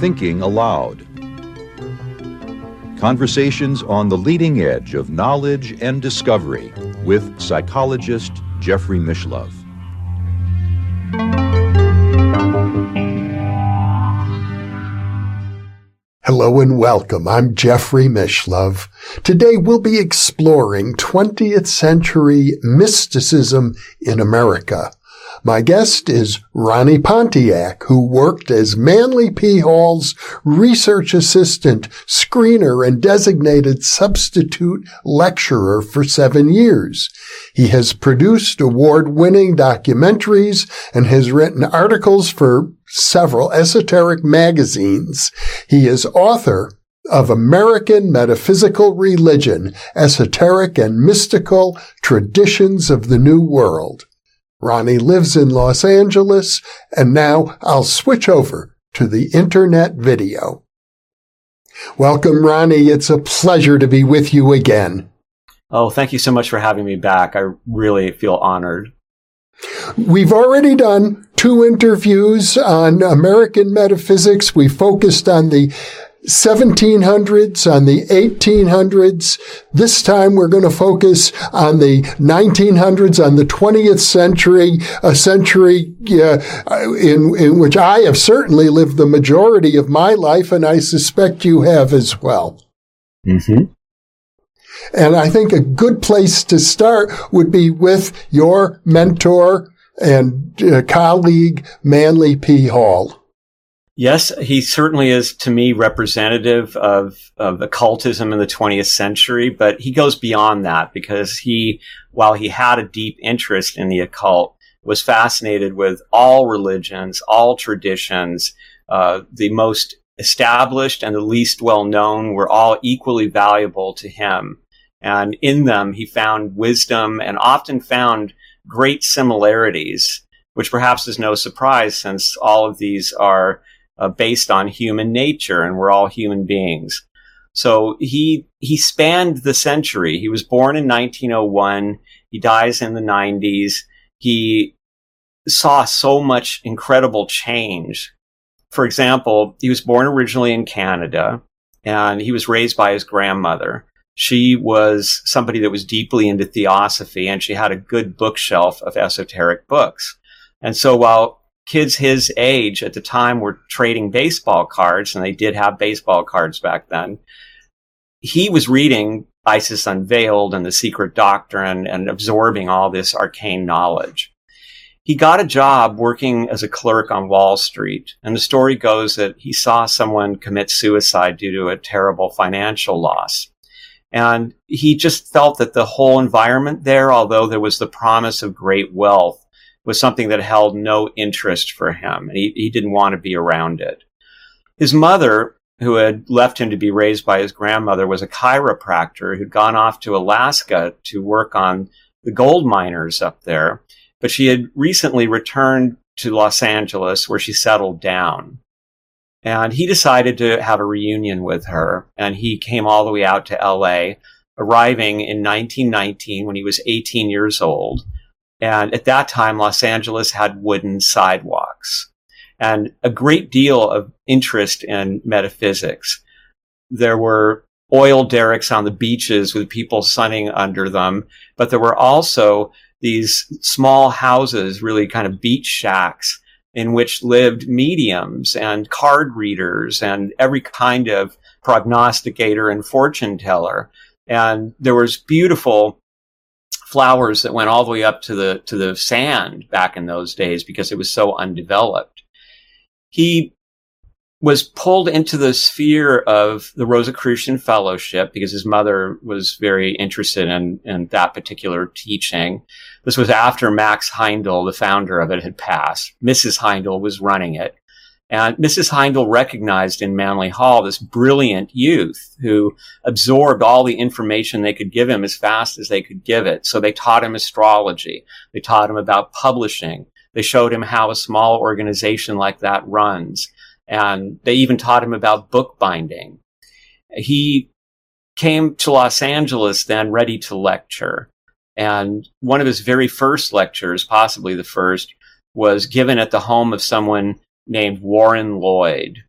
Thinking Allowed. Conversations on the leading edge of knowledge and discovery with psychologist Jeffrey Mishlove. Hello and welcome. I'm Jeffrey Mishlove. Today we'll be exploring 20th century mysticism in America. My guest is Ronnie Pontiac, who worked as Manly P. Hall's research assistant, screener, and designated substitute lecturer for seven years. He has produced award-winning documentaries and has written articles for several esoteric magazines. He is author of American Metaphysical Religion, Esoteric and Mystical Traditions of the New World. Ronnie lives in Los Angeles, and now I'll switch over to the internet video. Welcome, Ronnie. It's a pleasure to be with you again. Oh, thank you so much for having me back. I really feel honored. We've already done two interviews on American metaphysics. We focused on the 1700s, on the 1800s. This time we're going to focus on the 1900s, on the 20th century, a century uh, in, in which I have certainly lived the majority of my life, and I suspect you have as well. Mm-hmm. And I think a good place to start would be with your mentor and uh, colleague, Manly P. Hall. Yes, he certainly is to me representative of, of occultism in the 20th century, but he goes beyond that because he, while he had a deep interest in the occult, was fascinated with all religions, all traditions. Uh, the most established and the least well known were all equally valuable to him. And in them, he found wisdom and often found great similarities, which perhaps is no surprise since all of these are uh, based on human nature and we're all human beings. So he, he spanned the century. He was born in 1901. He dies in the 90s. He saw so much incredible change. For example, he was born originally in Canada and he was raised by his grandmother. She was somebody that was deeply into theosophy and she had a good bookshelf of esoteric books. And so while kids his age at the time were trading baseball cards, and they did have baseball cards back then. He was reading Isis Unveiled and The Secret Doctrine and absorbing all this arcane knowledge. He got a job working as a clerk on Wall Street, and the story goes that he saw someone commit suicide due to a terrible financial loss. And he just felt that the whole environment there, although there was the promise of great wealth, was something that held no interest for him, and he, he didn't want to be around it. His mother, who had left him to be raised by his grandmother, was a chiropractor who'd gone off to Alaska to work on the gold miners up there, but she had recently returned to Los Angeles where she settled down. And he decided to have a reunion with her, and he came all the way out to LA, arriving in 1919 when he was 18 years old and at that time, Los Angeles had wooden sidewalks and a great deal of interest in metaphysics. There were oil derricks on the beaches with people sunning under them, but there were also these small houses, really kind of beach shacks in which lived mediums and card readers and every kind of prognosticator and fortune teller. And there was beautiful flowers that went all the way up to the to the sand back in those days because it was so undeveloped. He was pulled into the sphere of the Rosicrucian Fellowship because his mother was very interested in, in that particular teaching. This was after Max Heindel, the founder of it, had passed. Mrs. Heindel was running it. And Mrs. Heindel recognized in Manly Hall this brilliant youth who absorbed all the information they could give him as fast as they could give it. So they taught him astrology. They taught him about publishing. They showed him how a small organization like that runs. And they even taught him about bookbinding. He came to Los Angeles then ready to lecture. And one of his very first lectures, possibly the first, was given at the home of someone named Warren Lloyd.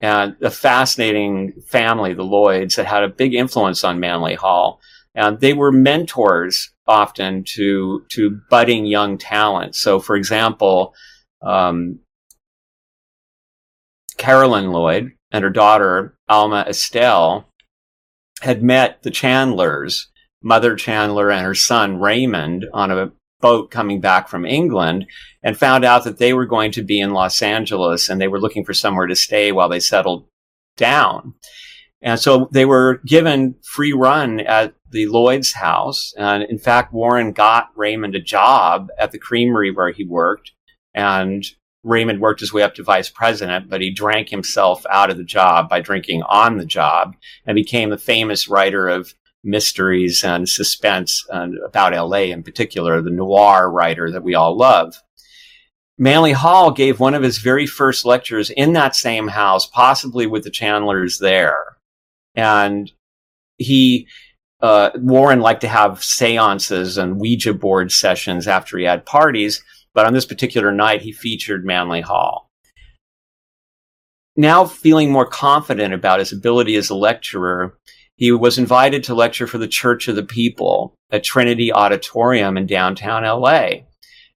And a fascinating family, the Lloyds, that had a big influence on Manly Hall. And they were mentors often to, to budding young talent. So, for example, um, Carolyn Lloyd and her daughter, Alma Estelle, had met the Chandlers, Mother Chandler and her son Raymond, on a boat coming back from England and found out that they were going to be in Los Angeles and they were looking for somewhere to stay while they settled down. And so they were given free run at the Lloyd's house. And in fact, Warren got Raymond a job at the creamery where he worked. And Raymond worked his way up to vice president, but he drank himself out of the job by drinking on the job and became the famous writer of mysteries and suspense and about LA in particular, the noir writer that we all love. Manly Hall gave one of his very first lectures in that same house, possibly with the Chandlers there. And he, uh, Warren liked to have seances and Ouija board sessions after he had parties, but on this particular night, he featured Manly Hall. Now feeling more confident about his ability as a lecturer, he was invited to lecture for the Church of the People at Trinity Auditorium in downtown LA.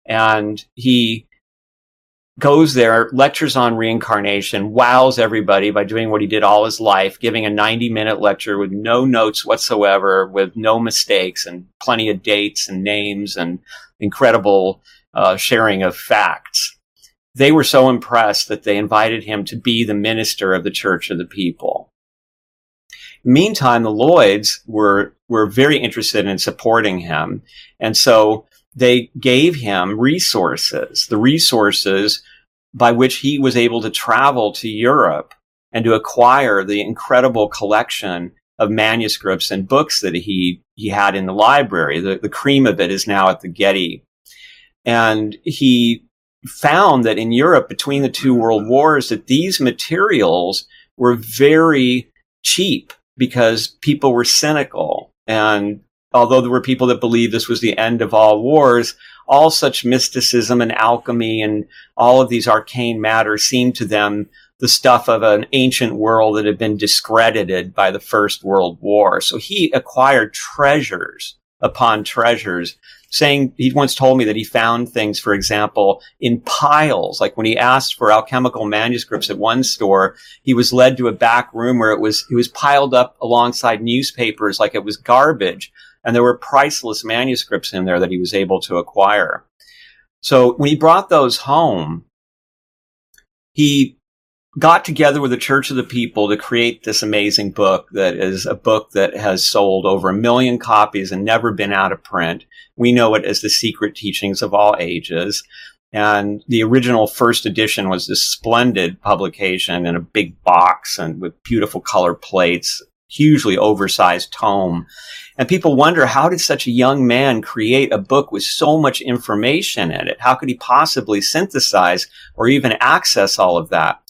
And he goes there, lectures on reincarnation, wows everybody by doing what he did all his life, giving a 90 minute lecture with no notes whatsoever, with no mistakes and plenty of dates and names and incredible uh, sharing of facts. They were so impressed that they invited him to be the minister of the Church of the People. Meantime, the Lloyds were, were very interested in supporting him. And so they gave him resources, the resources by which he was able to travel to Europe and to acquire the incredible collection of manuscripts and books that he, he had in the library. The, the cream of it is now at the Getty. And he found that in Europe between the two world wars that these materials were very cheap because people were cynical and although there were people that believed this was the end of all wars, all such mysticism and alchemy and all of these arcane matters seemed to them the stuff of an ancient world that had been discredited by the First World War. So he acquired treasures upon treasures saying he once told me that he found things, for example, in piles. Like when he asked for alchemical manuscripts at one store, he was led to a back room where it was, it was piled up alongside newspapers like it was garbage. And there were priceless manuscripts in there that he was able to acquire. So when he brought those home, he got together with the Church of the People to create this amazing book that is a book that has sold over a million copies and never been out of print. We know it as the secret teachings of all ages. And the original first edition was this splendid publication in a big box and with beautiful color plates, hugely oversized tome. And people wonder, how did such a young man create a book with so much information in it? How could he possibly synthesize or even access all of that?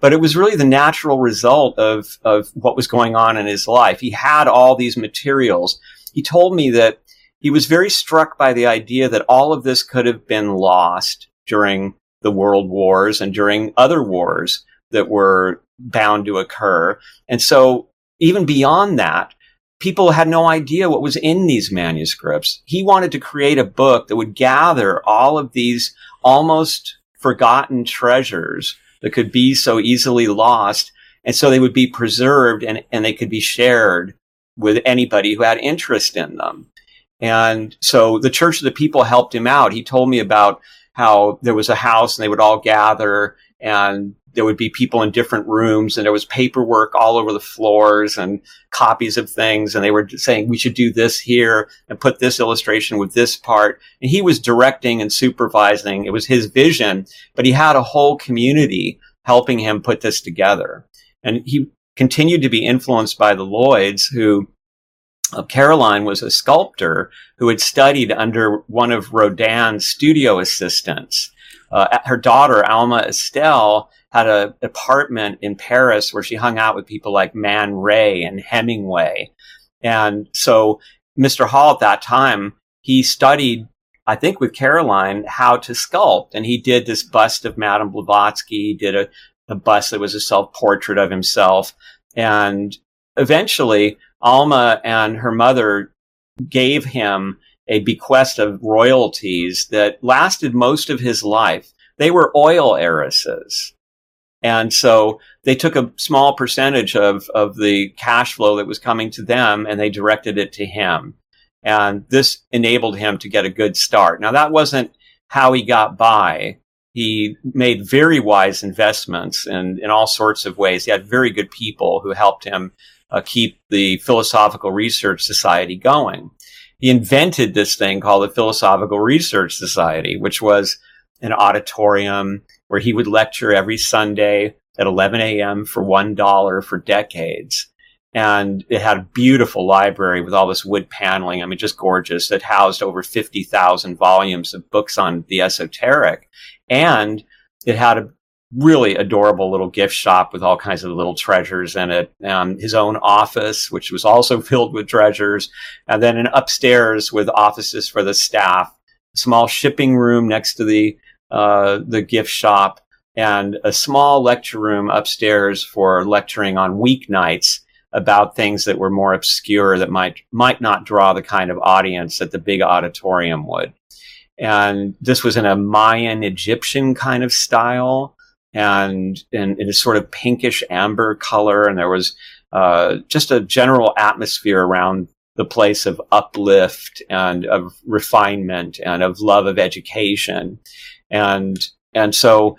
But it was really the natural result of, of what was going on in his life. He had all these materials. He told me that he was very struck by the idea that all of this could have been lost during the world wars and during other wars that were bound to occur. And so even beyond that, people had no idea what was in these manuscripts. He wanted to create a book that would gather all of these almost forgotten treasures that could be so easily lost. And so they would be preserved and, and they could be shared with anybody who had interest in them. And so the Church of the People helped him out. He told me about how there was a house and they would all gather and there would be people in different rooms and there was paperwork all over the floors and copies of things. And they were saying, we should do this here and put this illustration with this part. And he was directing and supervising. It was his vision, but he had a whole community helping him put this together. And he continued to be influenced by the Lloyds who uh, Caroline was a sculptor who had studied under one of Rodin's studio assistants. Uh, her daughter, Alma Estelle, had an apartment in Paris where she hung out with people like Man Ray and Hemingway. And so Mr. Hall at that time he studied, I think with Caroline, how to sculpt. And he did this bust of Madame Blavatsky, he did a, a bust that was a self portrait of himself. And eventually, Alma and her mother gave him a bequest of royalties that lasted most of his life. They were oil heiresses. And so they took a small percentage of, of the cash flow that was coming to them and they directed it to him. And this enabled him to get a good start. Now that wasn't how he got by. He made very wise investments in, in all sorts of ways. He had very good people who helped him uh, keep the Philosophical Research Society going. He invented this thing called the Philosophical Research Society, which was an auditorium where he would lecture every Sunday at 11 a.m. for $1 for decades. And it had a beautiful library with all this wood paneling. I mean, just gorgeous. It housed over 50,000 volumes of books on the esoteric. And it had a really adorable little gift shop with all kinds of little treasures in it. Um, his own office, which was also filled with treasures. And then an upstairs with offices for the staff, a small shipping room next to the uh, the gift shop, and a small lecture room upstairs for lecturing on weeknights about things that were more obscure that might might not draw the kind of audience that the big auditorium would. And this was in a Mayan Egyptian kind of style and in, in a sort of pinkish amber color. And there was uh, just a general atmosphere around the place of uplift and of refinement and of love of education. And, and so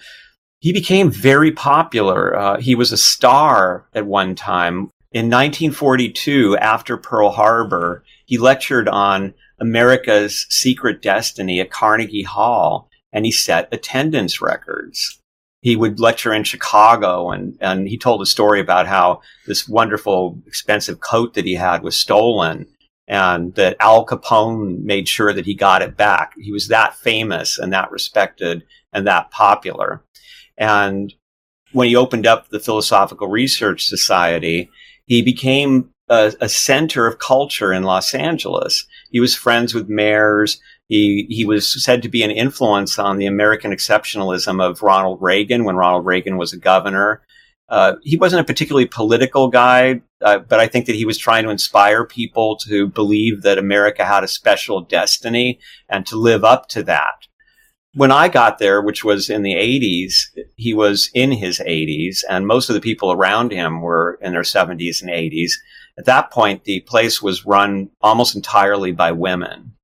he became very popular. Uh, he was a star at one time. In 1942, after Pearl Harbor, he lectured on America's secret destiny at Carnegie Hall and he set attendance records. He would lecture in Chicago and, and he told a story about how this wonderful expensive coat that he had was stolen and that Al Capone made sure that he got it back. He was that famous and that respected and that popular. And when he opened up the Philosophical Research Society, he became a, a, center of culture in Los Angeles. He was friends with mayors. He, he was said to be an influence on the American exceptionalism of Ronald Reagan when Ronald Reagan was a governor. Uh, he wasn't a particularly political guy, uh, but I think that he was trying to inspire people to believe that America had a special destiny and to live up to that. When I got there, which was in the 80s, he was in his 80s, and most of the people around him were in their 70s and 80s. At that point, the place was run almost entirely by women.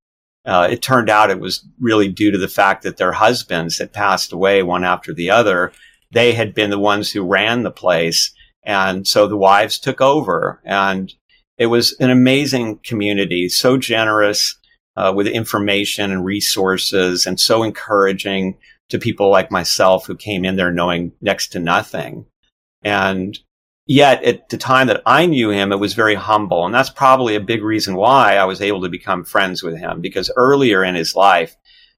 Uh, it turned out it was really due to the fact that their husbands had passed away one after the other, they had been the ones who ran the place. And so the wives took over and it was an amazing community, so generous uh, with information and resources and so encouraging to people like myself who came in there knowing next to nothing. And yet at the time that I knew him, it was very humble. And that's probably a big reason why I was able to become friends with him because earlier in his life,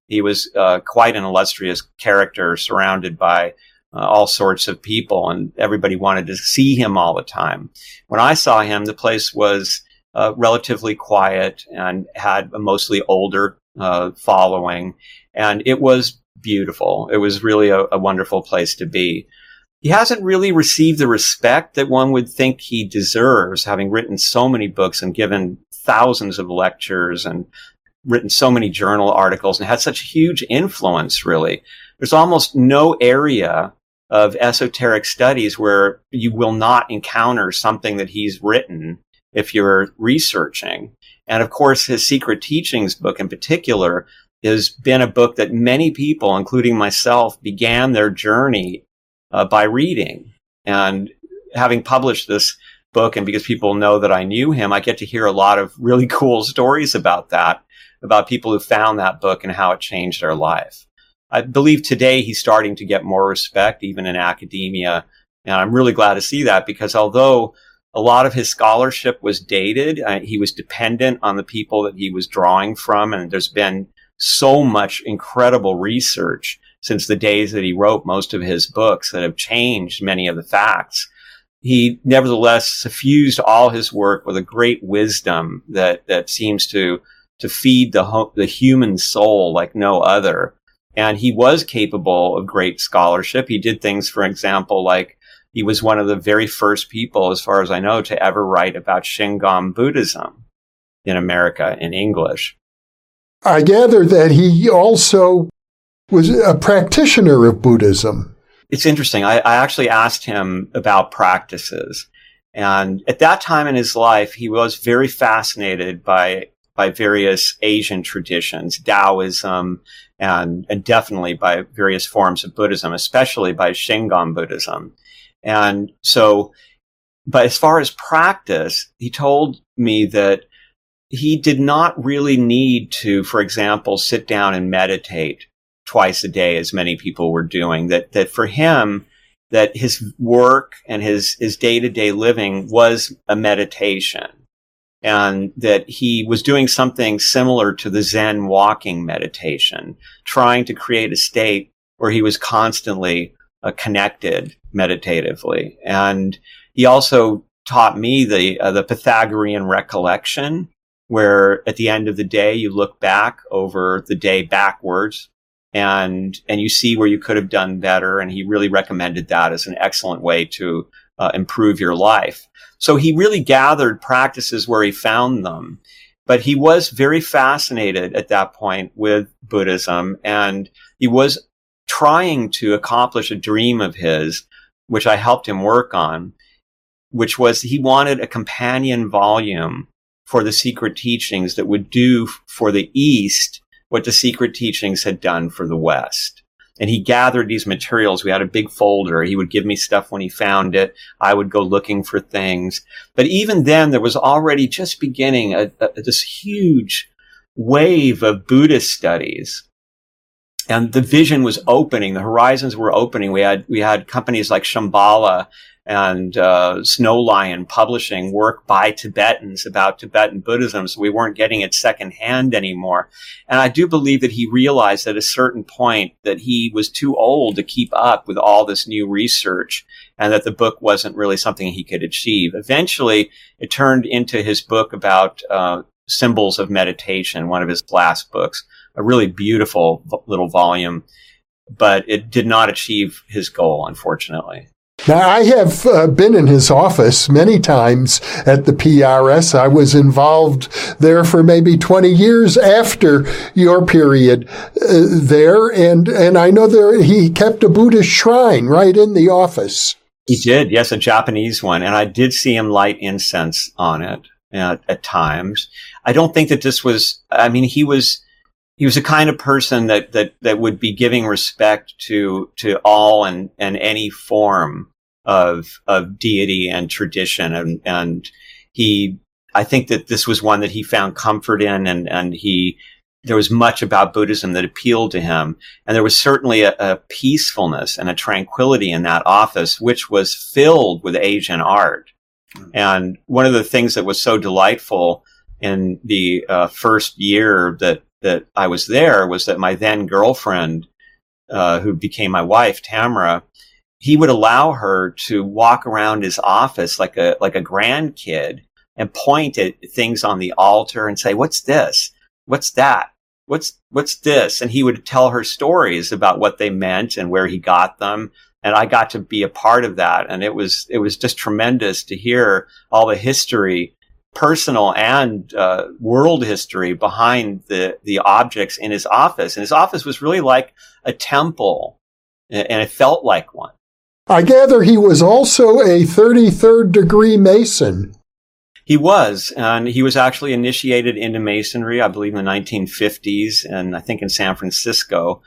he was uh, quite an illustrious character surrounded by uh, all sorts of people, and everybody wanted to see him all the time. When I saw him, the place was uh, relatively quiet and had a mostly older uh, following, and it was beautiful. It was really a, a wonderful place to be. He hasn't really received the respect that one would think he deserves, having written so many books and given thousands of lectures and written so many journal articles and had such huge influence, really. There's almost no area of esoteric studies where you will not encounter something that he's written if you're researching. And of course, his Secret Teachings book in particular has been a book that many people, including myself, began their journey uh, by reading. And having published this book, and because people know that I knew him, I get to hear a lot of really cool stories about that, about people who found that book and how it changed their life. I believe today he's starting to get more respect, even in academia. And I'm really glad to see that because although a lot of his scholarship was dated, uh, he was dependent on the people that he was drawing from. And there's been so much incredible research since the days that he wrote most of his books that have changed many of the facts. He nevertheless suffused all his work with a great wisdom that, that seems to to feed the, the human soul like no other. And he was capable of great scholarship. He did things, for example, like he was one of the very first people, as far as I know, to ever write about Shingon Buddhism in America in English. I gather that he also was a practitioner of Buddhism. It's interesting. I, I actually asked him about practices. And at that time in his life, he was very fascinated by by various Asian traditions, Taoism, and, and definitely by various forms of Buddhism, especially by Shingon Buddhism. And so, but as far as practice, he told me that he did not really need to, for example, sit down and meditate twice a day as many people were doing. That, that for him, that his work and his, his day to day living was a meditation and that he was doing something similar to the Zen walking meditation, trying to create a state where he was constantly uh, connected meditatively. And he also taught me the, uh, the Pythagorean recollection, where at the end of the day, you look back over the day backwards and, and you see where you could have done better. And he really recommended that as an excellent way to uh, improve your life. So he really gathered practices where he found them. But he was very fascinated at that point with Buddhism and he was trying to accomplish a dream of his, which I helped him work on, which was he wanted a companion volume for the secret teachings that would do for the East what the secret teachings had done for the West. And he gathered these materials. We had a big folder. He would give me stuff when he found it. I would go looking for things. But even then, there was already just beginning a, a, this huge wave of Buddhist studies and the vision was opening. The horizons were opening. We had we had companies like Shambhala and uh, Snow Lion publishing work by Tibetans about Tibetan Buddhism, so we weren't getting it secondhand anymore. And I do believe that he realized at a certain point that he was too old to keep up with all this new research, and that the book wasn't really something he could achieve. Eventually, it turned into his book about uh, symbols of meditation, one of his last books a really beautiful little volume, but it did not achieve his goal, unfortunately. Now, I have uh, been in his office many times at the PRS. I was involved there for maybe 20 years after your period uh, there. And, and I know there, he kept a Buddhist shrine right in the office. He did, yes, a Japanese one. And I did see him light incense on it at, at times. I don't think that this was, I mean, he was, he was the kind of person that that that would be giving respect to to all and and any form of of deity and tradition. And and he I think that this was one that he found comfort in and and he there was much about Buddhism that appealed to him. And there was certainly a, a peacefulness and a tranquility in that office which was filled with Asian art. Mm-hmm. and one of the things that was so delightful in the uh, first year that that I was there was that my then girlfriend, uh, who became my wife, Tamara, he would allow her to walk around his office like a like a grandkid and point at things on the altar and say, "What's this? What's that? What's what's this?" And he would tell her stories about what they meant and where he got them. And I got to be a part of that, and it was it was just tremendous to hear all the history personal and uh, world history behind the the objects in his office. And his office was really like a temple, and it felt like one. I gather he was also a 33rd degree Mason. He was, and he was actually initiated into Masonry, I believe, in the 1950s, and I think in San Francisco.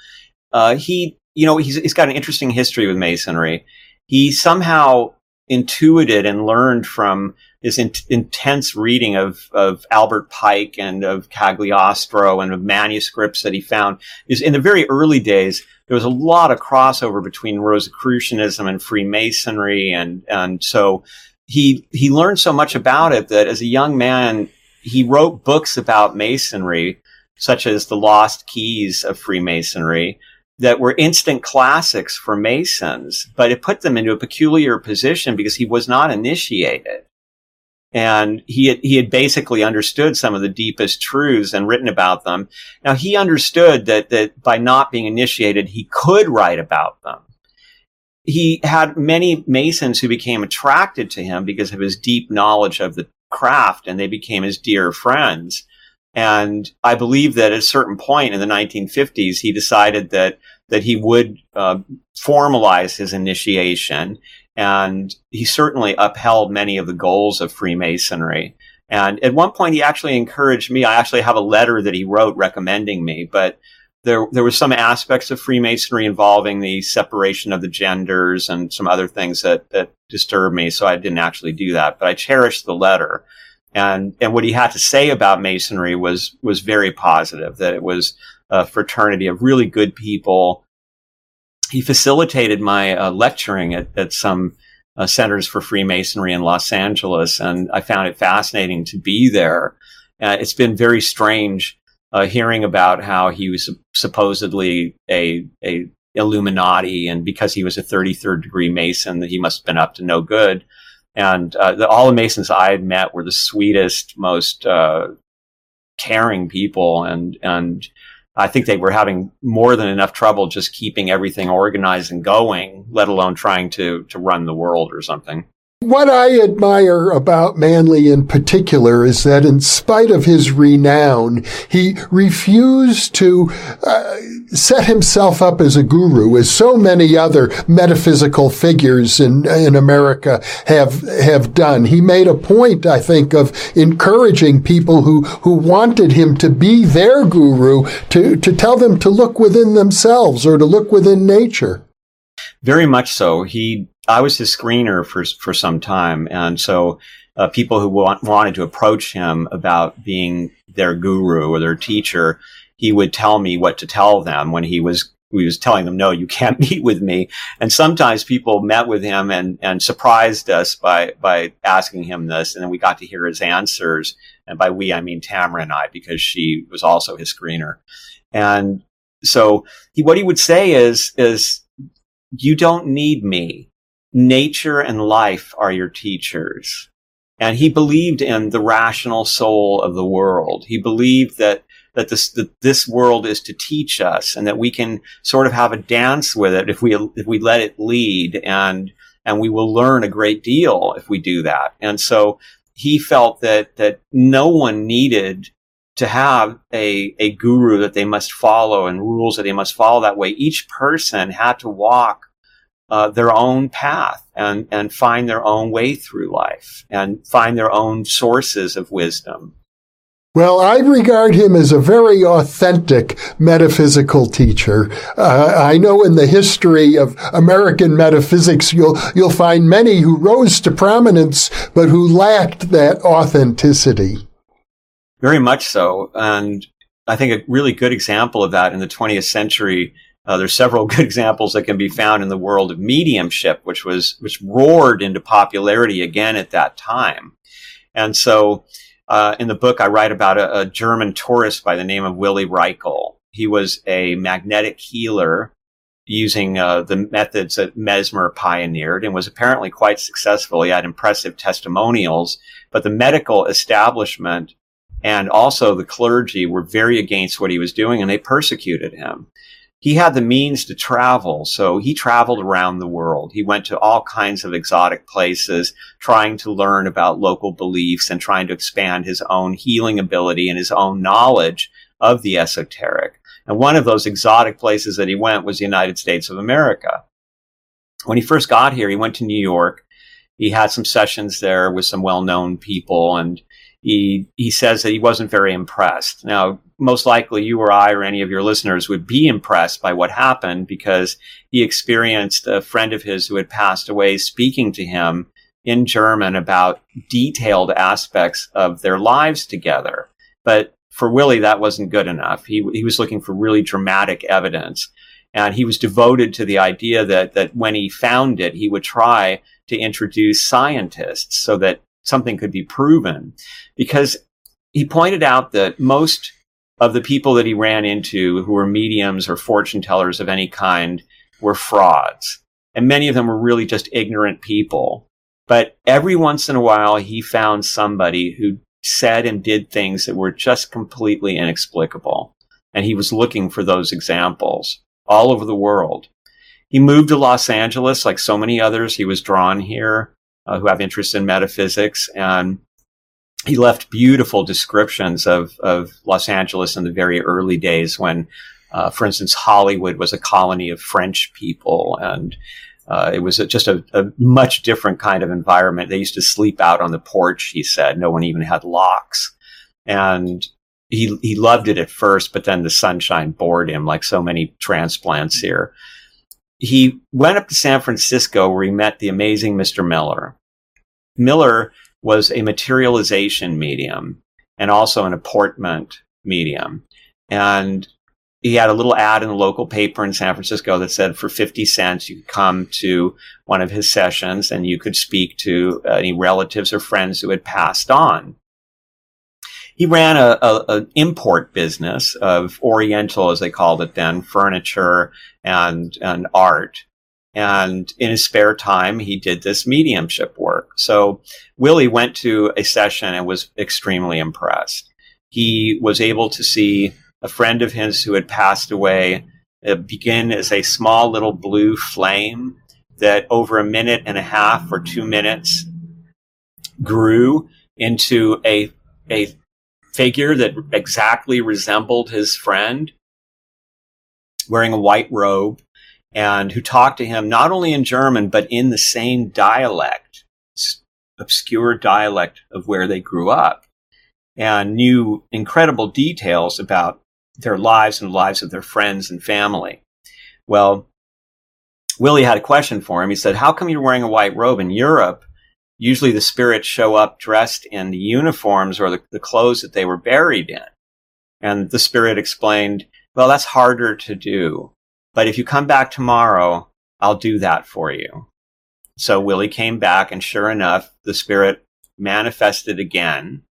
Uh, he, you know, he's, he's got an interesting history with Masonry. He somehow intuited and learned from this in- intense reading of, of Albert Pike and of Cagliostro and of manuscripts that he found is in the very early days, there was a lot of crossover between Rosicrucianism and Freemasonry. And, and so he, he learned so much about it that as a young man, he wrote books about Masonry, such as The Lost Keys of Freemasonry, that were instant classics for Masons, but it put them into a peculiar position because he was not initiated. And he had, he had basically understood some of the deepest truths and written about them. Now he understood that that by not being initiated, he could write about them. He had many Masons who became attracted to him because of his deep knowledge of the craft, and they became his dear friends. And I believe that at a certain point in the 1950s, he decided that that he would uh, formalize his initiation and he certainly upheld many of the goals of Freemasonry. And at one point, he actually encouraged me. I actually have a letter that he wrote recommending me, but there, there were some aspects of Freemasonry involving the separation of the genders and some other things that, that disturbed me. So I didn't actually do that, but I cherished the letter. And, and what he had to say about Masonry was, was very positive, that it was a fraternity of really good people he facilitated my uh, lecturing at, at some uh, centers for Freemasonry in Los Angeles, and I found it fascinating to be there. Uh, it's been very strange uh, hearing about how he was supposedly a a Illuminati, and because he was a 33rd degree Mason, that he must have been up to no good. And uh, the, all the Masons I had met were the sweetest, most uh, caring people, and and I think they were having more than enough trouble just keeping everything organized and going, let alone trying to, to run the world or something. What I admire about Manly in particular is that in spite of his renown, he refused to uh, set himself up as a guru, as so many other metaphysical figures in, in America have, have done. He made a point, I think, of encouraging people who, who wanted him to be their guru to, to tell them to look within themselves or to look within nature. Very much so. He I was his screener for for some time, and so uh, people who want, wanted to approach him about being their guru or their teacher, he would tell me what to tell them when he was he was telling them, no, you can't meet with me. And sometimes people met with him and, and surprised us by, by asking him this. And then we got to hear his answers. And by we, I mean Tamara and I, because she was also his screener. And so he, what he would say is, is you don't need me nature and life are your teachers. And he believed in the rational soul of the world. He believed that that this that this world is to teach us, and that we can sort of have a dance with it if we if we let it lead, and and we will learn a great deal if we do that. And so he felt that that no one needed to have a a guru that they must follow and rules that they must follow that way. Each person had to walk uh, their own path and, and find their own way through life and find their own sources of wisdom. Well, I regard him as a very authentic metaphysical teacher. Uh, I know in the history of American metaphysics, you'll you'll find many who rose to prominence, but who lacked that authenticity. Very much so, and I think a really good example of that in the 20th century uh, there's several good examples that can be found in the world of mediumship, which was which roared into popularity again at that time. And so, uh, in the book, I write about a, a, German tourist by the name of Willy Reichel. He was a magnetic healer using uh, the methods that Mesmer pioneered and was apparently quite successful. He had impressive testimonials, but the medical establishment and also the clergy were very against what he was doing and they persecuted him he had the means to travel, so he traveled around the world. He went to all kinds of exotic places, trying to learn about local beliefs and trying to expand his own healing ability and his own knowledge of the esoteric. And one of those exotic places that he went was the United States of America. When he first got here, he went to New York. He had some sessions there with some well-known people and he he says that he wasn't very impressed. Now, most likely you or I or any of your listeners would be impressed by what happened because he experienced a friend of his who had passed away speaking to him in German about detailed aspects of their lives together. But for Willie, that wasn't good enough. He he was looking for really dramatic evidence. And he was devoted to the idea that, that when he found it, he would try to introduce scientists so that something could be proven because he pointed out that most of the people that he ran into who were mediums or fortune tellers of any kind were frauds. And many of them were really just ignorant people. But every once in a while, he found somebody who said and did things that were just completely inexplicable. And he was looking for those examples all over the world. He moved to Los Angeles, like so many others. He was drawn here uh, who have interest in metaphysics. And he left beautiful descriptions of, of Los Angeles in the very early days when, uh, for instance, Hollywood was a colony of French people and uh, it was a, just a, a, much different kind of environment. They used to sleep out on the porch, he said. No one even had locks. And he, he loved it at first, but then the sunshine bored him, like so many transplants here. He went up to San Francisco where he met the amazing Mr. Miller. Miller was a materialization medium and also an apportment medium. And he had a little ad in the local paper in San Francisco that said for 50 cents you could come to one of his sessions and you could speak to any relatives or friends who had passed on. He ran a, a, a, import business of Oriental, as they called it then, furniture and and art. And in his spare time, he did this mediumship work. So Willie went to a session and was extremely impressed. He was able to see a friend of his who had passed away uh, begin as a small little blue flame that over a minute and a half or two minutes grew into a, a figure that exactly resembled his friend wearing a white robe and who talked to him not only in German, but in the same dialect, obscure dialect of where they grew up, and knew incredible details about their lives and the lives of their friends and family. Well, Willie had a question for him. He said, How come you're wearing a white robe in Europe? Usually the spirits show up dressed in the uniforms or the, the clothes that they were buried in. And the spirit explained, Well, that's harder to do. But if you come back tomorrow, I'll do that for you. So Willie came back, and sure enough, the spirit manifested again.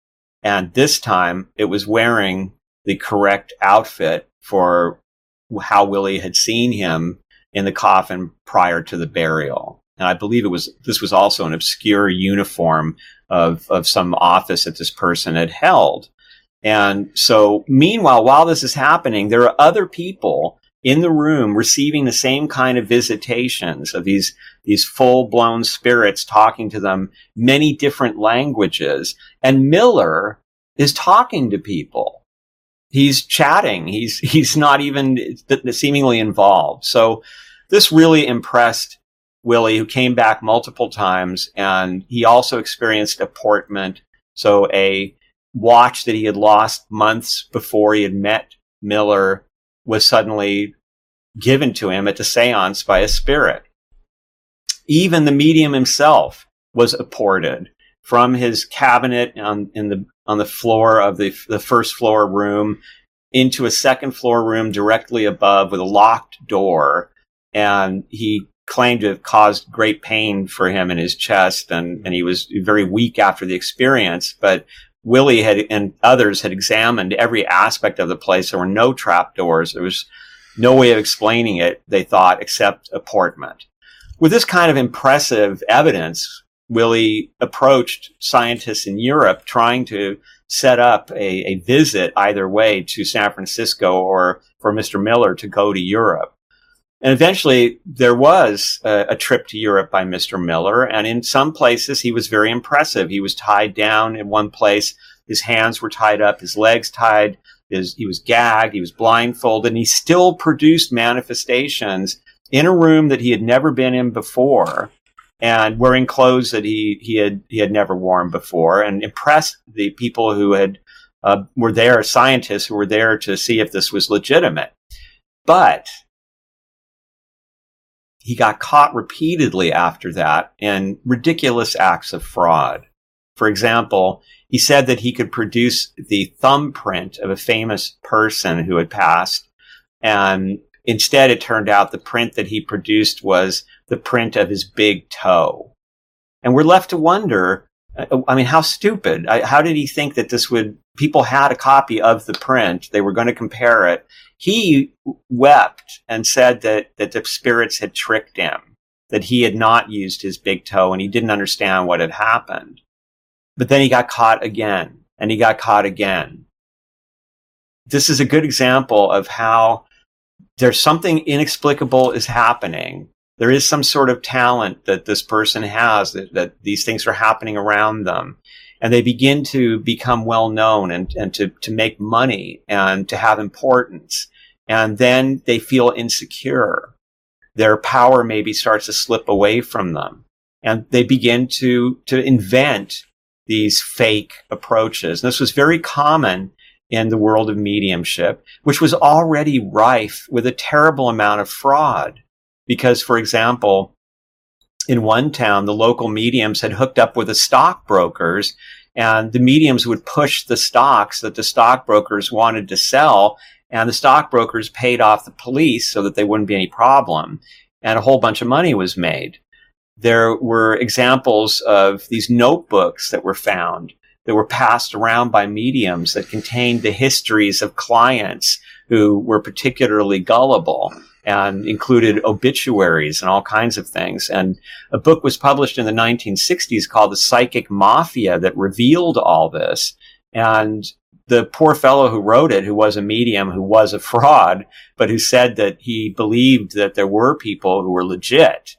And this time it was wearing the correct outfit for how Willie had seen him in the coffin prior to the burial. And I believe it was this was also an obscure uniform of, of some office that this person had held. And so meanwhile, while this is happening, there are other people in the room receiving the same kind of visitations of these, these full blown spirits talking to them many different languages. And Miller is talking to people. He's chatting. He's, he's not even seemingly involved. So this really impressed Willie, who came back multiple times. And he also experienced apportment So a watch that he had lost months before he had met Miller was suddenly given to him at the seance by a spirit. Even the medium himself was apported from his cabinet on, in the, on the floor of the, the first floor room into a second floor room directly above with a locked door. And he claimed to have caused great pain for him in his chest and, and he was very weak after the experience. But Willie had and others had examined every aspect of the place. There were no trap doors. There was no way of explaining it, they thought, except apportment. With this kind of impressive evidence, Willie approached scientists in Europe trying to set up a, a visit either way to San Francisco or for Mr. Miller to go to Europe. And eventually there was a, a, trip to Europe by Mr. Miller. And in some places he was very impressive. He was tied down in one place. His hands were tied up, his legs tied. His, he was gagged. He was blindfolded and he still produced manifestations in a room that he had never been in before and wearing clothes that he, he had, he had never worn before and impressed the people who had, uh, were there, scientists who were there to see if this was legitimate. But he got caught repeatedly after that in ridiculous acts of fraud. For example, he said that he could produce the thumbprint of a famous person who had passed. And instead, it turned out the print that he produced was the print of his big toe. And we're left to wonder Uh, I mean, how stupid. How did he think that this would, people had a copy of the print. They were going to compare it he wept and said that, that the spirits had tricked him. that he had not used his big toe and he didn't understand what had happened. But then he got caught again and he got caught again. This is a good example of how there's something inexplicable is happening. There is some sort of talent that this person has that, that these things are happening around them. And they begin to become well known and, and to, to make money and to have importance. And then they feel insecure. Their power maybe starts to slip away from them. And they begin to, to invent these fake approaches. And this was very common in the world of mediumship, which was already rife with a terrible amount of fraud. Because, for example, in one town, the local mediums had hooked up with the stockbrokers and the mediums would push the stocks that the stockbrokers wanted to sell and the stockbrokers paid off the police so that there wouldn't be any problem and a whole bunch of money was made. There were examples of these notebooks that were found that were passed around by mediums that contained the histories of clients who were particularly gullible and included obituaries and all kinds of things. And a book was published in the 1960s called The Psychic Mafia that revealed all this. And the poor fellow who wrote it, who was a medium, who was a fraud, but who said that he believed that there were people who were legit.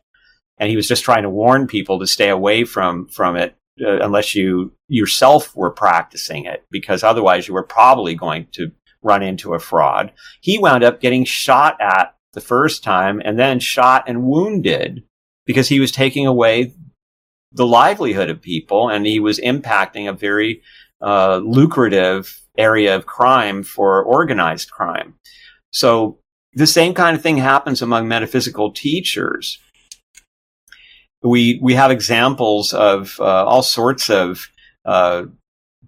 And he was just trying to warn people to stay away from, from it uh, unless you yourself were practicing it, because otherwise you were probably going to run into a fraud. He wound up getting shot at the first time and then shot and wounded because he was taking away the livelihood of people and he was impacting a very uh, lucrative area of crime for organized crime. So the same kind of thing happens among metaphysical teachers we we have examples of uh, all sorts of uh,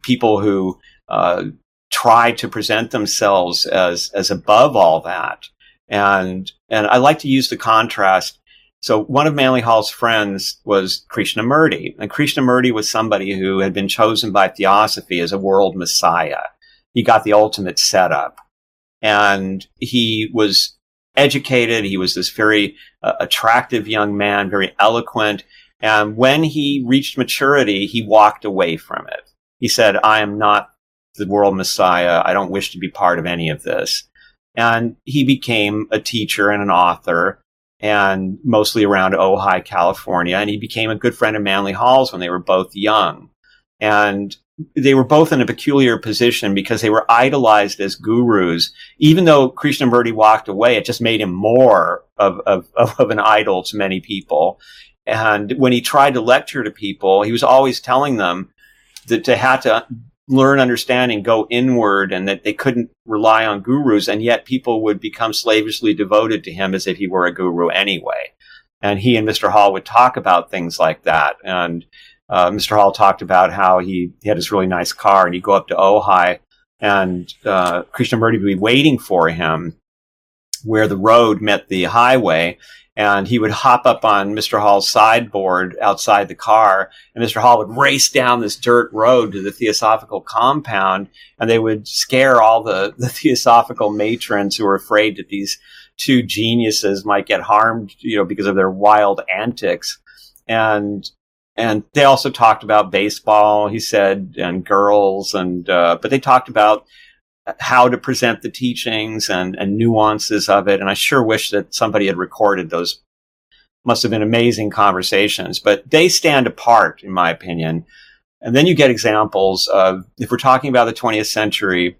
people who uh, try to present themselves as as above all that, and and I like to use the contrast. So one of Manly Hall's friends was Krishnamurti, and Krishnamurti was somebody who had been chosen by Theosophy as a world messiah. He got the ultimate setup, and he was educated. He was this very uh, attractive young man, very eloquent. And when he reached maturity, he walked away from it. He said, I am not the world messiah. I don't wish to be part of any of this. And he became a teacher and an author and mostly around Ojai, California. And he became a good friend of Manly Hall's when they were both young. And they were both in a peculiar position because they were idolized as gurus. Even though Krishnamurti walked away, it just made him more of, of, of an idol to many people. And when he tried to lecture to people, he was always telling them that to have to learn understanding, go inward, and that they couldn't rely on gurus. And yet people would become slavishly devoted to him as if he were a guru anyway. And he and Mr. Hall would talk about things like that. And uh, Mr. Hall talked about how he, he had this really nice car and he'd go up to Ojai and uh, Krishnamurti would be waiting for him where the road met the highway. And he would hop up on Mr. Hall's sideboard outside the car, and Mr. Hall would race down this dirt road to the Theosophical compound, and they would scare all the, the Theosophical matrons who were afraid that these two geniuses might get harmed, you know, because of their wild antics. And and they also talked about baseball, he said, and girls, and uh, but they talked about how to present the teachings and, and nuances of it. And I sure wish that somebody had recorded those. Must have been amazing conversations, but they stand apart, in my opinion. And then you get examples of if we're talking about the 20th century,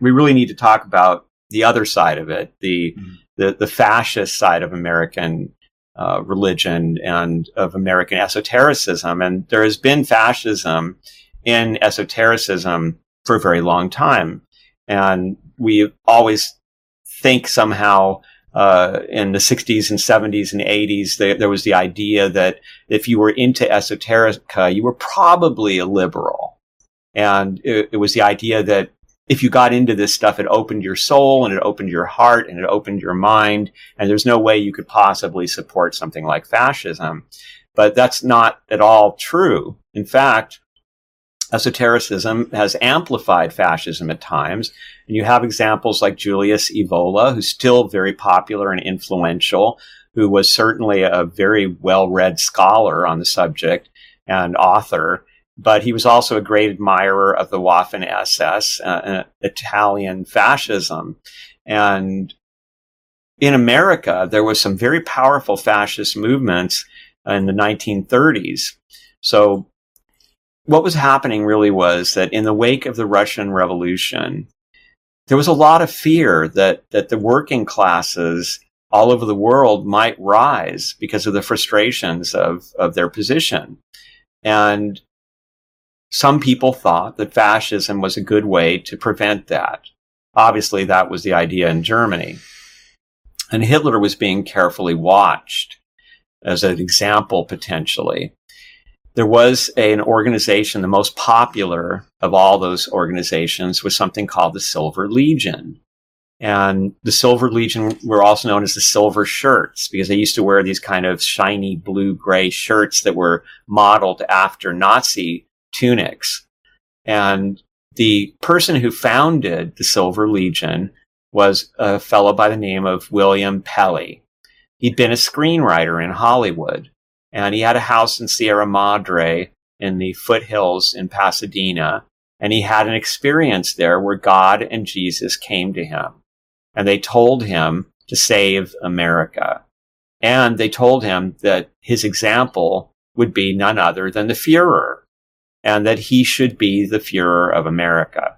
we really need to talk about the other side of it, the mm-hmm. the, the fascist side of American uh, religion and of American esotericism. And there has been fascism in esotericism for a very long time. And we always think somehow uh, in the 60s and 70s and 80s, there, there was the idea that if you were into esoterica, you were probably a liberal. And it, it was the idea that if you got into this stuff, it opened your soul and it opened your heart and it opened your mind. And there's no way you could possibly support something like fascism. But that's not at all true. In fact, esotericism has amplified fascism at times. And you have examples like Julius Evola, who's still very popular and influential, who was certainly a very well read scholar on the subject and author. But he was also a great admirer of the Waffen SS, uh, uh, Italian fascism. And in America, there was some very powerful fascist movements in the 1930s. So what was happening really was that in the wake of the Russian Revolution, there was a lot of fear that, that the working classes all over the world might rise because of the frustrations of, of their position. And some people thought that fascism was a good way to prevent that. Obviously, that was the idea in Germany. And Hitler was being carefully watched as an example potentially. There was a, an organization, the most popular of all those organizations was something called the Silver Legion. And the Silver Legion were also known as the Silver Shirts because they used to wear these kind of shiny blue gray shirts that were modeled after Nazi tunics. And the person who founded the Silver Legion was a fellow by the name of William Pelley. He'd been a screenwriter in Hollywood, and he had a house in Sierra Madre in the foothills in Pasadena. And he had an experience there where God and Jesus came to him. And they told him to save America. And they told him that his example would be none other than the Fuhrer, and that he should be the Fuhrer of America.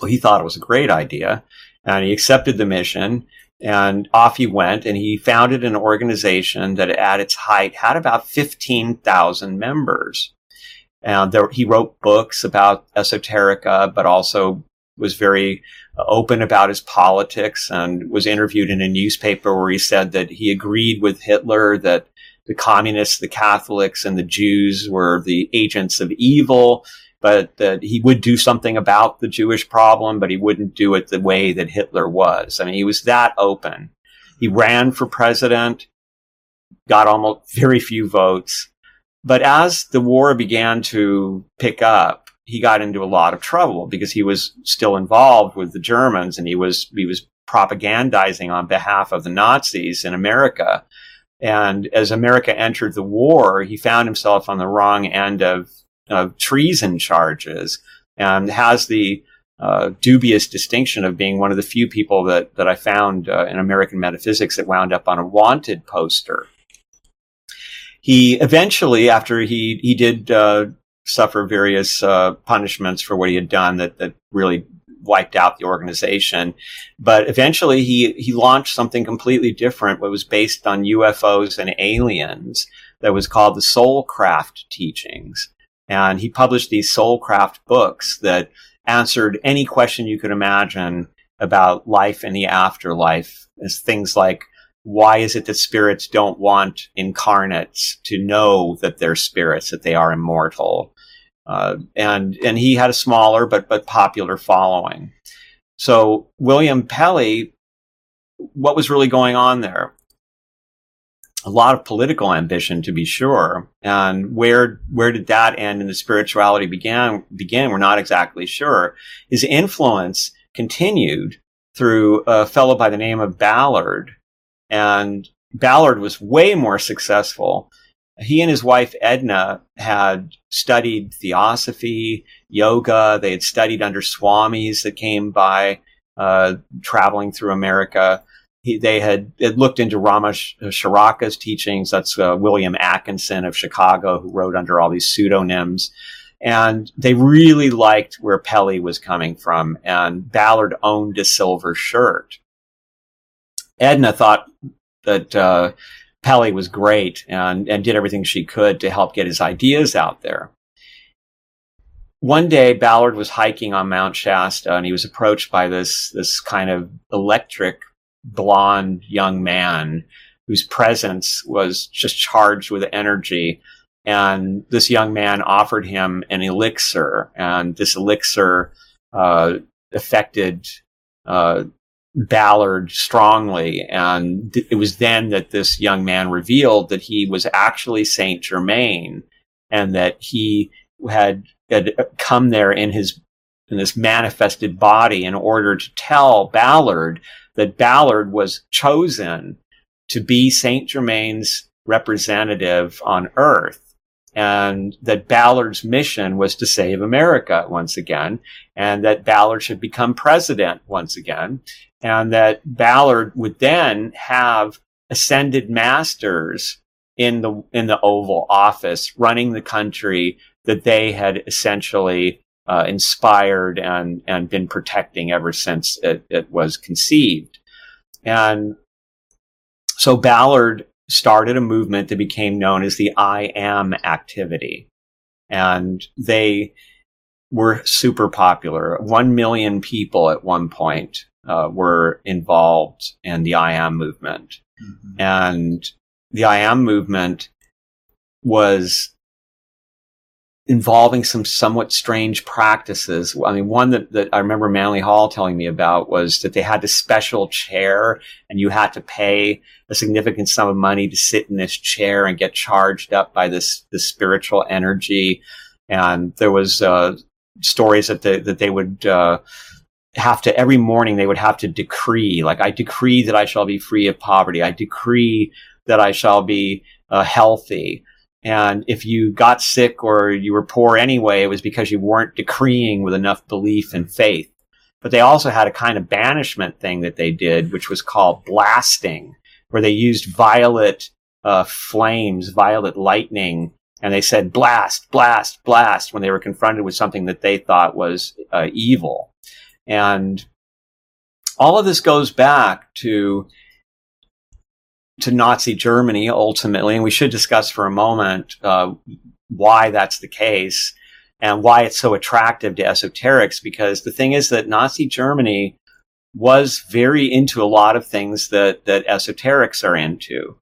Well, he thought it was a great idea, and he accepted the mission and off he went and he founded an organization that at its height had about 15,000 members. And there, he wrote books about esoterica, but also was very uh, open about his politics and was interviewed in a newspaper where he said that he agreed with Hitler that the communists, the Catholics, and the Jews were the agents of evil but that he would do something about the Jewish problem, but he wouldn't do it the way that Hitler was. I mean, he was that open. He ran for president, got almost very few votes. But as the war began to pick up, he got into a lot of trouble because he was still involved with the Germans and he was, he was propagandizing on behalf of the Nazis in America. And as America entered the war, he found himself on the wrong end of of treason charges and has the uh, dubious distinction of being one of the few people that, that I found uh, in American metaphysics that wound up on a wanted poster. He eventually, after he, he did uh, suffer various uh, punishments for what he had done that, that really wiped out the organization. But eventually he, he launched something completely different, what was based on UFOs and aliens that was called the Soulcraft teachings. And he published these soulcraft books that answered any question you could imagine about life and the afterlife as things like why is it that spirits don't want incarnates to know that they're spirits, that they are immortal? Uh, and and he had a smaller but but popular following. So William Pelley, what was really going on there? A lot of political ambition to be sure. And where where did that end and the spirituality began begin? We're not exactly sure. His influence continued through a fellow by the name of Ballard. And Ballard was way more successful. He and his wife Edna had studied theosophy, yoga. They had studied under swamis that came by, uh, traveling through America he, they had, had, looked into Ramacharaka's teachings. That's uh, William Atkinson of Chicago, who wrote under all these pseudonyms. And they really liked where Pelley was coming from. And Ballard owned a silver shirt. Edna thought that uh, Pelley was great and, and did everything she could to help get his ideas out there. One day, Ballard was hiking on Mount Shasta and he was approached by this, this kind of electric blonde young man whose presence was just charged with energy. And this young man offered him an elixir, and this elixir uh, affected uh, Ballard strongly. And th- it was then that this young man revealed that he was actually Saint Germain, and that he had, had come there in his in this manifested body in order to tell Ballard that Ballard was chosen to be Saint Germain's representative on Earth. And that Ballard's mission was to save America once again, and that Ballard should become president once again, and that Ballard would then have ascended masters in the in the Oval Office running the country that they had essentially uh, inspired and and been protecting ever since it, it was conceived. And so Ballard started a movement that became known as the I Am activity. And they were super popular. One million people at one point uh, were involved in the I Am movement. Mm-hmm. And the I Am movement was involving some somewhat strange practices. I mean, one that, that I remember Manly Hall telling me about was that they had this special chair and you had to pay a significant sum of money to sit in this chair and get charged up by this, this spiritual energy. And there was, uh, stories that they, that they would, uh, have to every morning they would have to decree like i decree that i shall be free of poverty i decree that i shall be uh, healthy and if you got sick or you were poor anyway, it was because you weren't decreeing with enough belief and faith. But they also had a kind of banishment thing that they did, which was called blasting, where they used violet uh, flames, violet lightning, and they said blast, blast, blast when they were confronted with something that they thought was uh, evil. And all of this goes back to to Nazi Germany ultimately, and we should discuss for a moment uh, why that's the case and why it's so attractive to esoterics. Because the thing is that Nazi Germany was very into a lot of things that that esoterics are into.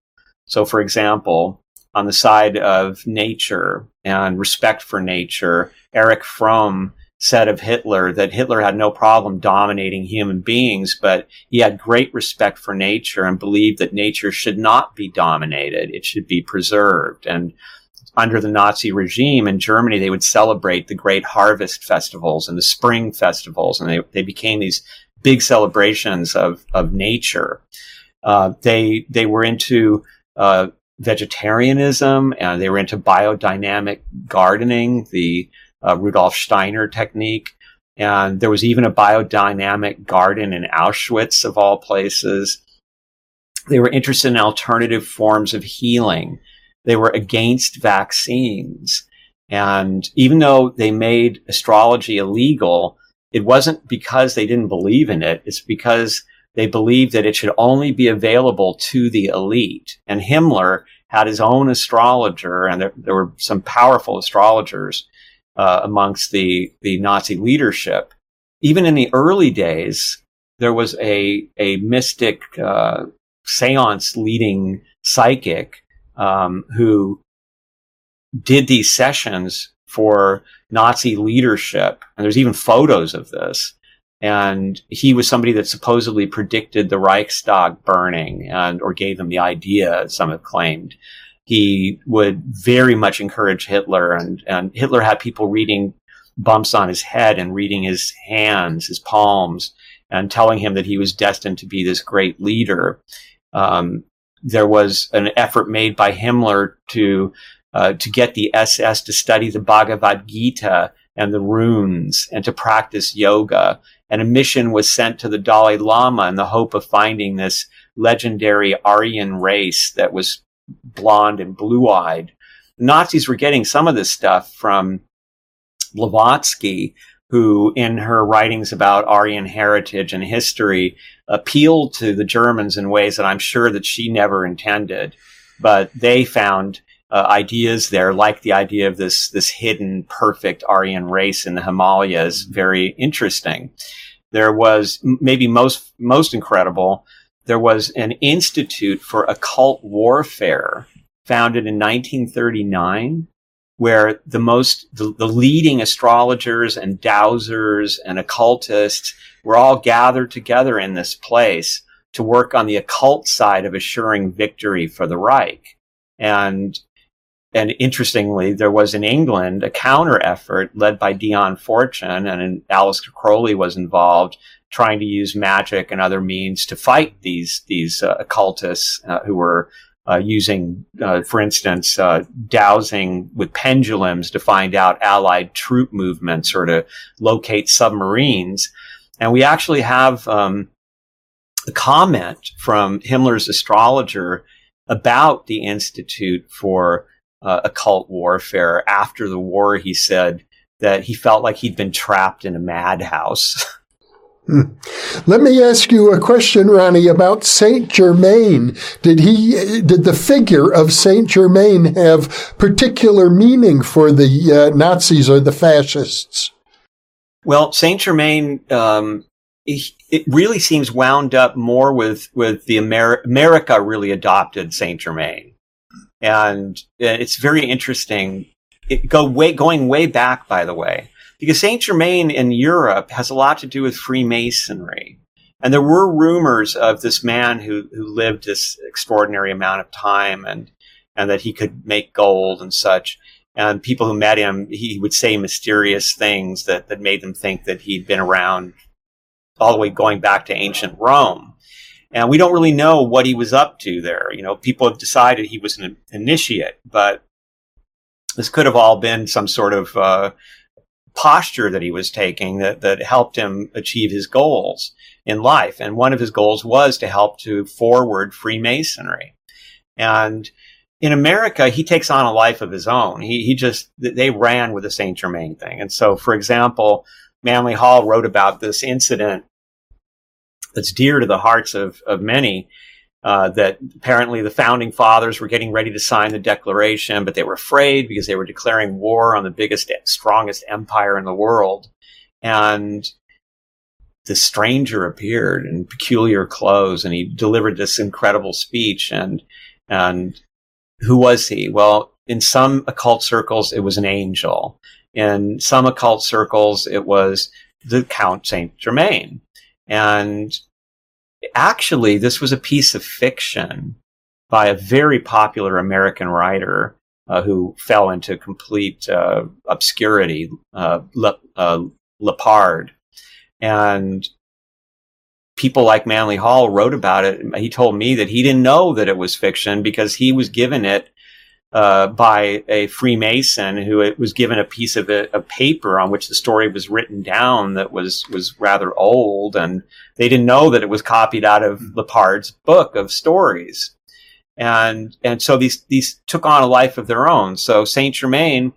So, for example, on the side of nature and respect for nature, Erich Fromm said of Hitler that Hitler had no problem dominating human beings, but he had great respect for nature and believed that nature should not be dominated. It should be preserved. And under the Nazi regime in Germany, they would celebrate the great harvest festivals and the spring festivals, and they, they became these big celebrations of, of nature. Uh, they, they were into, uh, vegetarianism and they were into biodynamic gardening, the, uh, Rudolf Steiner technique. And there was even a biodynamic garden in Auschwitz, of all places. They were interested in alternative forms of healing. They were against vaccines. And even though they made astrology illegal, it wasn't because they didn't believe in it. It's because they believed that it should only be available to the elite. And Himmler had his own astrologer, and there, there were some powerful astrologers uh, amongst the the Nazi leadership. Even in the early days, there was a a mystic uh, seance leading psychic um, who did these sessions for Nazi leadership, and there's even photos of this. And he was somebody that supposedly predicted the Reichstag burning and or gave them the idea, some have claimed he would very much encourage Hitler and, and Hitler had people reading bumps on his head and reading his hands, his palms, and telling him that he was destined to be this great leader. Um, there was an effort made by Himmler to uh, to get the SS to study the Bhagavad Gita and the runes and to practice yoga. And a mission was sent to the Dalai Lama in the hope of finding this legendary Aryan race that was blonde and blue eyed. Nazis were getting some of this stuff from Blavatsky, who in her writings about Aryan heritage and history appealed to the Germans in ways that I'm sure that she never intended. But they found uh, ideas there, like the idea of this, this hidden perfect Aryan race in the Himalayas, very interesting. There was maybe most, most incredible there was an institute for occult warfare founded in 1939 where the most the, the, leading astrologers and dowsers and occultists were all gathered together in this place to work on the occult side of assuring victory for the Reich. And and interestingly, there was in England a counter effort led by Dion Fortune and Aleister Crowley was involved trying to use magic and other means to fight these these uh, occultists uh, who were uh, using, uh, for instance, uh, dowsing with pendulums to find out Allied troop movements or to locate submarines. And we actually have um, a comment from Himmler's astrologer about the Institute for uh, Occult Warfare. After the war, he said that he felt like he'd been trapped in a madhouse. Hmm. Let me ask you a question, Ronnie, about Saint Germain. Did he, did the figure of Saint Germain have particular meaning for the uh, Nazis or the fascists? Well, Saint Germain, um, it really seems wound up more with with the Amer- America really adopted Saint Germain, and it's very interesting. It go way going way back, by the way because Saint Germain in Europe has a lot to do with Freemasonry. And there were rumors of this man who, who lived this extraordinary amount of time and, and that he could make gold and such. And people who met him, he would say mysterious things that, that made them think that he'd been around all the way going back to ancient Rome. And we don't really know what he was up to there. You know, people have decided he was an initiate, but this could have all been some sort of uh, posture that he was taking that, that helped him achieve his goals in life. And one of his goals was to help to forward Freemasonry. And in America, he takes on a life of his own. He, he just, they ran with the St. Germain thing. And so, for example, Manly Hall wrote about this incident that's dear to the hearts of, of many uh, that apparently the founding fathers were getting ready to sign the Declaration, but they were afraid because they were declaring war on the biggest, strongest empire in the world. And the stranger appeared in peculiar clothes and he delivered this incredible speech. And, and who was he? Well, in some occult circles, it was an angel. In some occult circles, it was the Count Saint Germain. And actually, this was a piece of fiction by a very popular American writer uh, who fell into complete uh, obscurity, uh, Le, uh, Lippard. And people like Manly Hall wrote about it. He told me that he didn't know that it was fiction because he was given it uh, by a Freemason who was given a piece of a, a, paper on which the story was written down that was was rather old, and they didn't know that it was copied out of Lippard's book of stories, and and so these these took on a life of their own. So Saint Germain.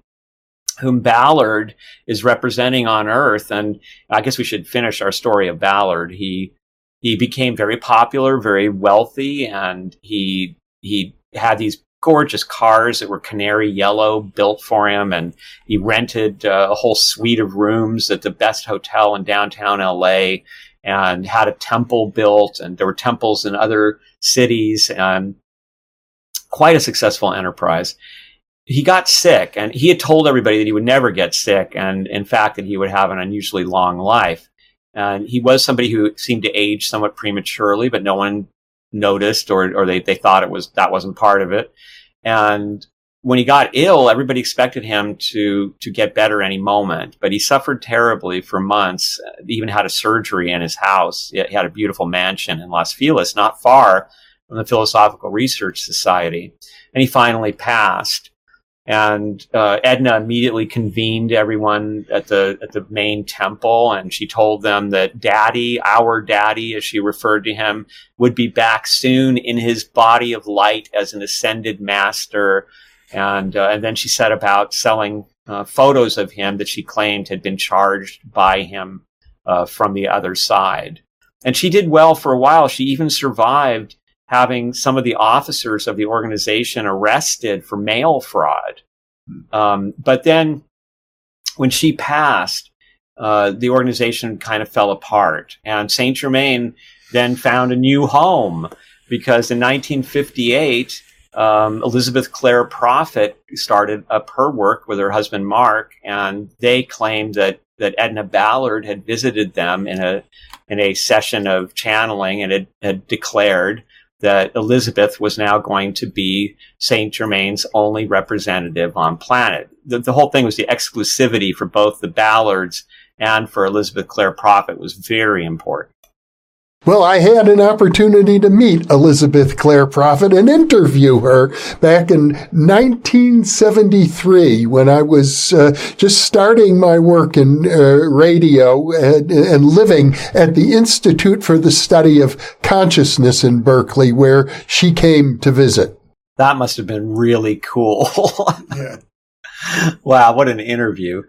Whom Ballard is representing on Earth, and I guess we should finish our story of Ballard. He he became very popular, very wealthy, and he he had these gorgeous cars that were canary yellow built for him. And he rented uh, a whole suite of rooms at the best hotel in downtown LA and had a temple built. And there were temples in other cities and quite a successful enterprise. He got sick and he had told everybody that he would never get sick. And in fact, that he would have an unusually long life. And he was somebody who seemed to age somewhat prematurely, but no one noticed or, or they, they thought it was, that wasn't part of it. And when he got ill, everybody expected him to to get better any moment, but he suffered terribly for months. He even had a surgery in his house. He had a beautiful mansion in Los Feliz, not far from the Philosophical Research Society, and he finally passed. And uh, Edna immediately convened everyone at the at the main temple, and she told them that Daddy, our Daddy, as she referred to him, would be back soon in his body of light as an ascended master. And uh, and then she set about selling uh, photos of him that she claimed had been charged by him uh, from the other side. And she did well for a while. She even survived having some of the officers of the organization arrested for mail fraud. Um, but then when she passed, uh, the organization kind of fell apart. And Saint Germain then found a new home because in 1958, um, Elizabeth Clare Prophet started up her work with her husband Mark, and they claimed that that Edna Ballard had visited them in a in a session of channeling and had, had declared that Elizabeth was now going to be Saint Germain's only representative on planet. The, the, whole thing was the exclusivity for both the Ballards and for Elizabeth Clare Prophet was very important. Well, I had an opportunity to meet Elizabeth Clare Prophet and interview her back in 1973 when I was uh, just starting my work in uh, radio and, and, living at the Institute for the Study of Consciousness in Berkeley, where she came to visit. That must have been really cool. yeah. Wow, what an interview.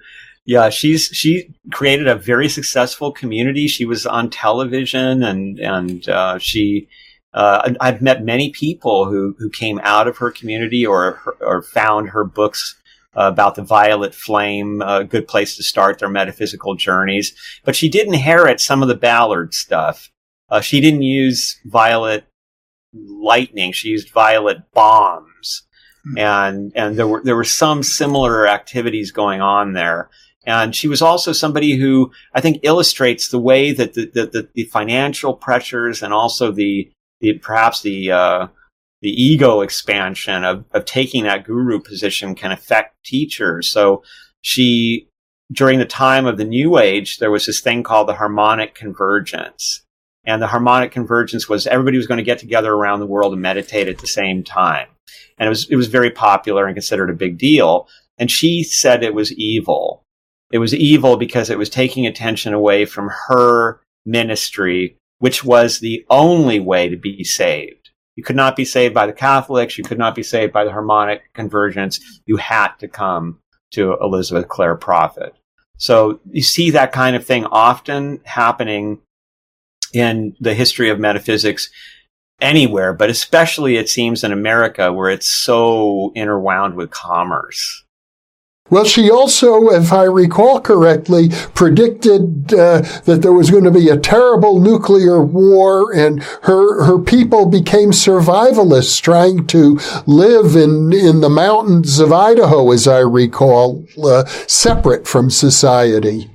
Yeah, she's she created a very successful community. She was on television, and and uh, she. Uh, I've met many people who, who came out of her community or or found her books uh, about the violet flame, a good place to start their metaphysical journeys. But she did inherit some of the Ballard stuff. Uh, she didn't use violet lightning; she used violet bombs, mm-hmm. and and there were there were some similar activities going on there. And she was also somebody who I think illustrates the way that the, the, the financial pressures and also the, the perhaps the, uh, the ego expansion of, of taking that guru position can affect teachers. So she, during the time of the new age, there was this thing called the harmonic convergence. And the harmonic convergence was everybody was going to get together around the world and meditate at the same time. And it was, it was very popular and considered a big deal. And she said it was evil it was evil because it was taking attention away from her ministry, which was the only way to be saved. You could not be saved by the Catholics. You could not be saved by the harmonic convergence. You had to come to Elizabeth Clare Prophet. So you see that kind of thing often happening in the history of metaphysics anywhere, but especially it seems in America where it's so interwound with commerce. Well, she also, if I recall correctly, predicted uh, that there was going to be a terrible nuclear war, and her her people became survivalists, trying to live in in the mountains of Idaho, as I recall, uh, separate from society.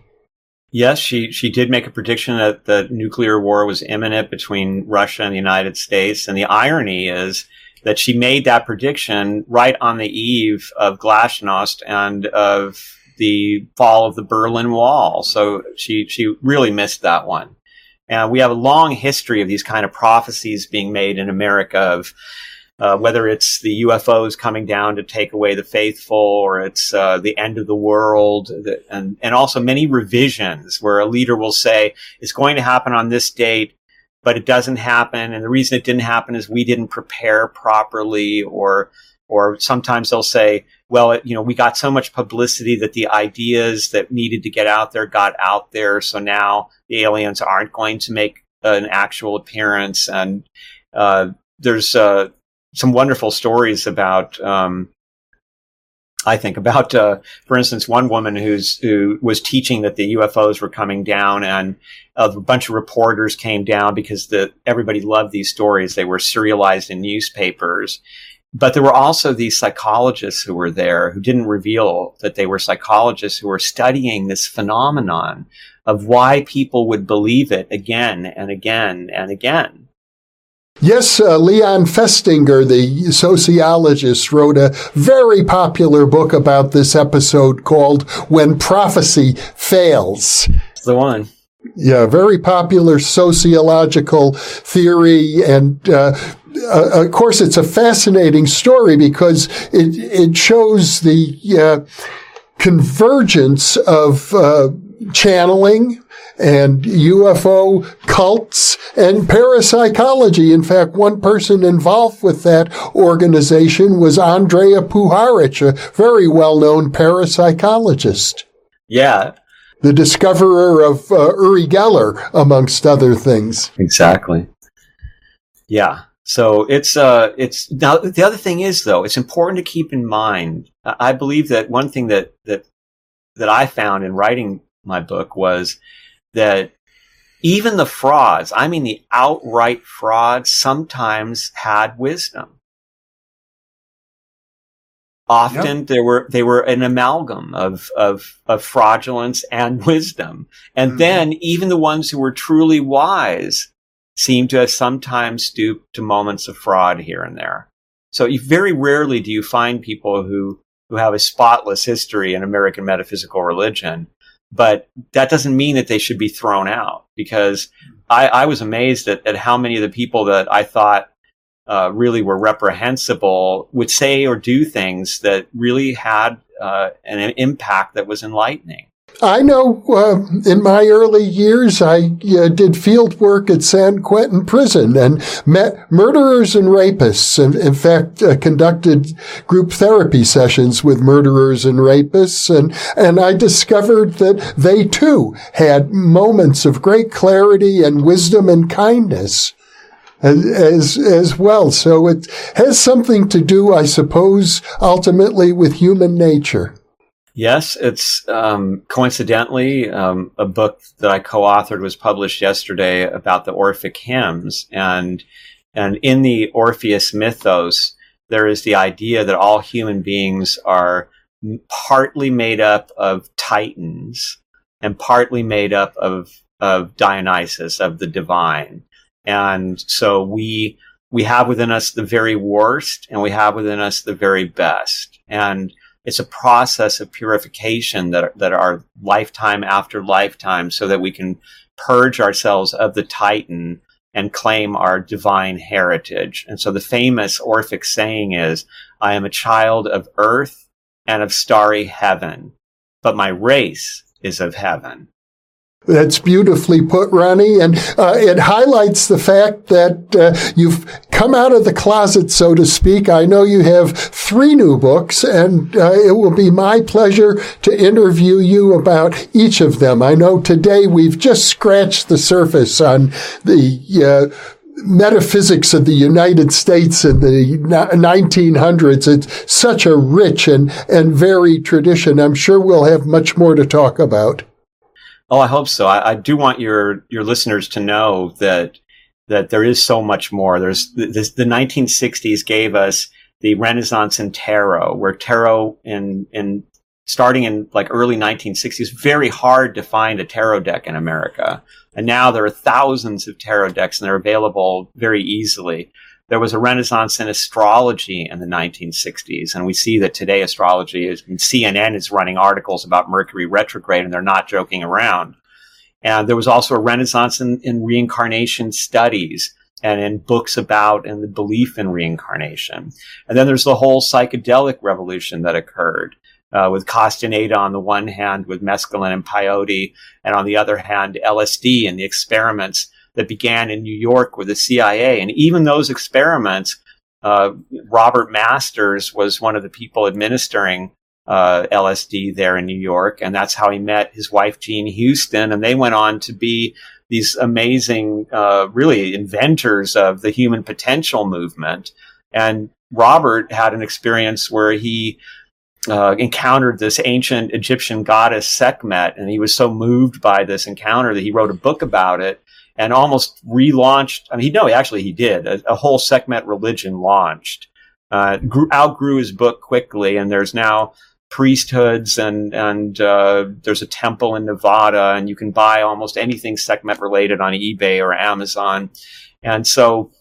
Yes, she she did make a prediction that the nuclear war was imminent between Russia and the United States, and the irony is that she made that prediction right on the eve of Glasnost and of the fall of the Berlin Wall. So she she really missed that one. And we have a long history of these kind of prophecies being made in America of uh, whether it's the UFOs coming down to take away the faithful or it's uh, the end of the world, and, and also many revisions where a leader will say it's going to happen on this date but it doesn't happen. And the reason it didn't happen is we didn't prepare properly or, or sometimes they'll say, well, it, you know, we got so much publicity that the ideas that needed to get out there got out there. So now the aliens aren't going to make an actual appearance. And, uh, there's, uh, some wonderful stories about, um, I think about, uh, for instance, one woman who's who was teaching that the UFOs were coming down, and a bunch of reporters came down because the everybody loved these stories. They were serialized in newspapers, but there were also these psychologists who were there who didn't reveal that they were psychologists who were studying this phenomenon of why people would believe it again and again and again. Yes, uh, Leon Festinger, the sociologist, wrote a very popular book about this episode called When Prophecy Fails. The one. Yeah, very popular sociological theory. And, uh, uh, of course, it's a fascinating story because it, it shows the uh, convergence of uh, channeling, and UFO cults and parapsychology. In fact, one person involved with that organization was Andrija Puharich, a very well-known parapsychologist. Yeah. The discoverer of uh, Uri Geller, amongst other things. Exactly. Yeah. So it's uh it's now the other thing is though it's important to keep in mind. I believe that one thing that that that I found in writing my book was that even the frauds, I mean the outright frauds, sometimes had wisdom. Often yep. there were they were an amalgam of of of fraudulence and wisdom. And mm-hmm. then even the ones who were truly wise seem to have sometimes stooped to moments of fraud here and there. So very rarely do you find people who who have a spotless history in American metaphysical religion but that doesn't mean that they should be thrown out because I, I was amazed at, at how many of the people that I thought uh, really were reprehensible would say or do things that really had uh, an impact that was enlightening. I know uh, in my early years, I uh, did field work at San Quentin Prison and met murderers and rapists. And in fact, uh, conducted group therapy sessions with murderers and rapists. And, and I discovered that they too had moments of great clarity and wisdom and kindness as, as, as well. So it has something to do, I suppose, ultimately with human nature. Yes, it's um, coincidentally um, a book that I co-authored was published yesterday about the Orphic hymns, and and in the Orpheus mythos, there is the idea that all human beings are partly made up of titans and partly made up of of Dionysus of the divine, and so we we have within us the very worst, and we have within us the very best, and it's a process of purification that, that our lifetime after lifetime so that we can purge ourselves of the Titan and claim our divine heritage. And so the famous Orphic saying is, I am a child of earth and of starry heaven, but my race is of heaven. That's beautifully put, Ronnie. And uh, it highlights the fact that uh, you've come out of the closet, so to speak. I know you have three new books, and uh, it will be my pleasure to interview you about each of them. I know today we've just scratched the surface on the uh, metaphysics of the United States in the 1900s. It's such a rich and, and varied tradition. I'm sure we'll have much more to talk about. Oh, I hope so. I, I, do want your your listeners to know that that there is so much more. There's this, the 1960s gave us the Renaissance in tarot, where tarot and in starting in like early 1960s, very hard to find a tarot deck in America, and now there are thousands of tarot decks and they're available very easily there was a renaissance in astrology in the 1960s. And we see that today astrology is, CNN is running articles about Mercury retrograde and they're not joking around. And there was also a renaissance in, in reincarnation studies and in books about and the belief in reincarnation. And then there's the whole psychedelic revolution that occurred. Uh, with Castaneda on the one hand, with mescaline and peyote, and on the other hand, LSD and the experiments that began in New York with the CIA. And even those experiments, uh, Robert Masters was one of the people administering uh, LSD there in New York, and that's how he met his wife Jean Houston, and they went on to be these amazing, uh, really inventors of the human potential movement. And Robert had an experience where he uh, encountered this ancient Egyptian goddess Sekhmet, and he was so moved by this encounter that he wrote a book about it and almost relaunched. I mean, he no, actually he did a, a whole Sekhmet religion launched. Uh, grew, outgrew his book quickly, and there's now priesthoods and and uh, there's a temple in Nevada, and you can buy almost anything Sekhmet related on eBay or Amazon, and so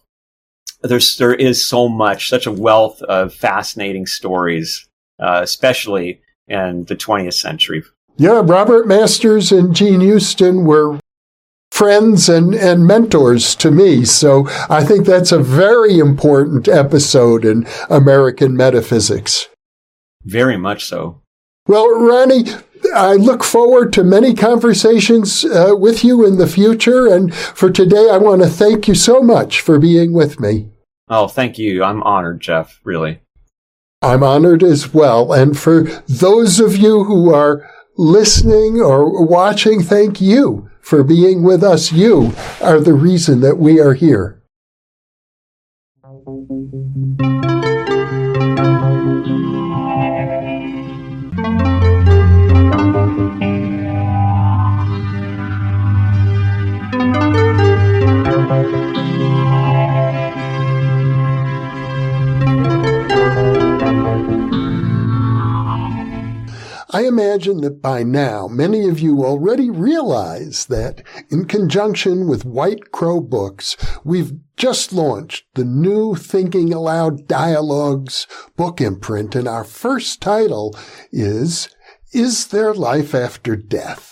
there's there is so much, such a wealth of fascinating stories, uh, especially in the 20th century. Yeah, Robert Masters and Jean Houston were friends and, and mentors to me. So I think that's a very important episode in American metaphysics. Very much so. Well, Ronnie, I look forward to many conversations uh, with you in the future. And for today, I want to thank you so much for being with me. Oh, thank you. I'm honored, Jeff, really. I'm honored as well. And for those of you who are listening or watching, thank you for being with us. You are the reason that we are here. I imagine that by now many of you already realize that in conjunction with White Crow Books, we've just launched the new Thinking Allowed Dialogues book imprint and our first title is Is There Life After Death?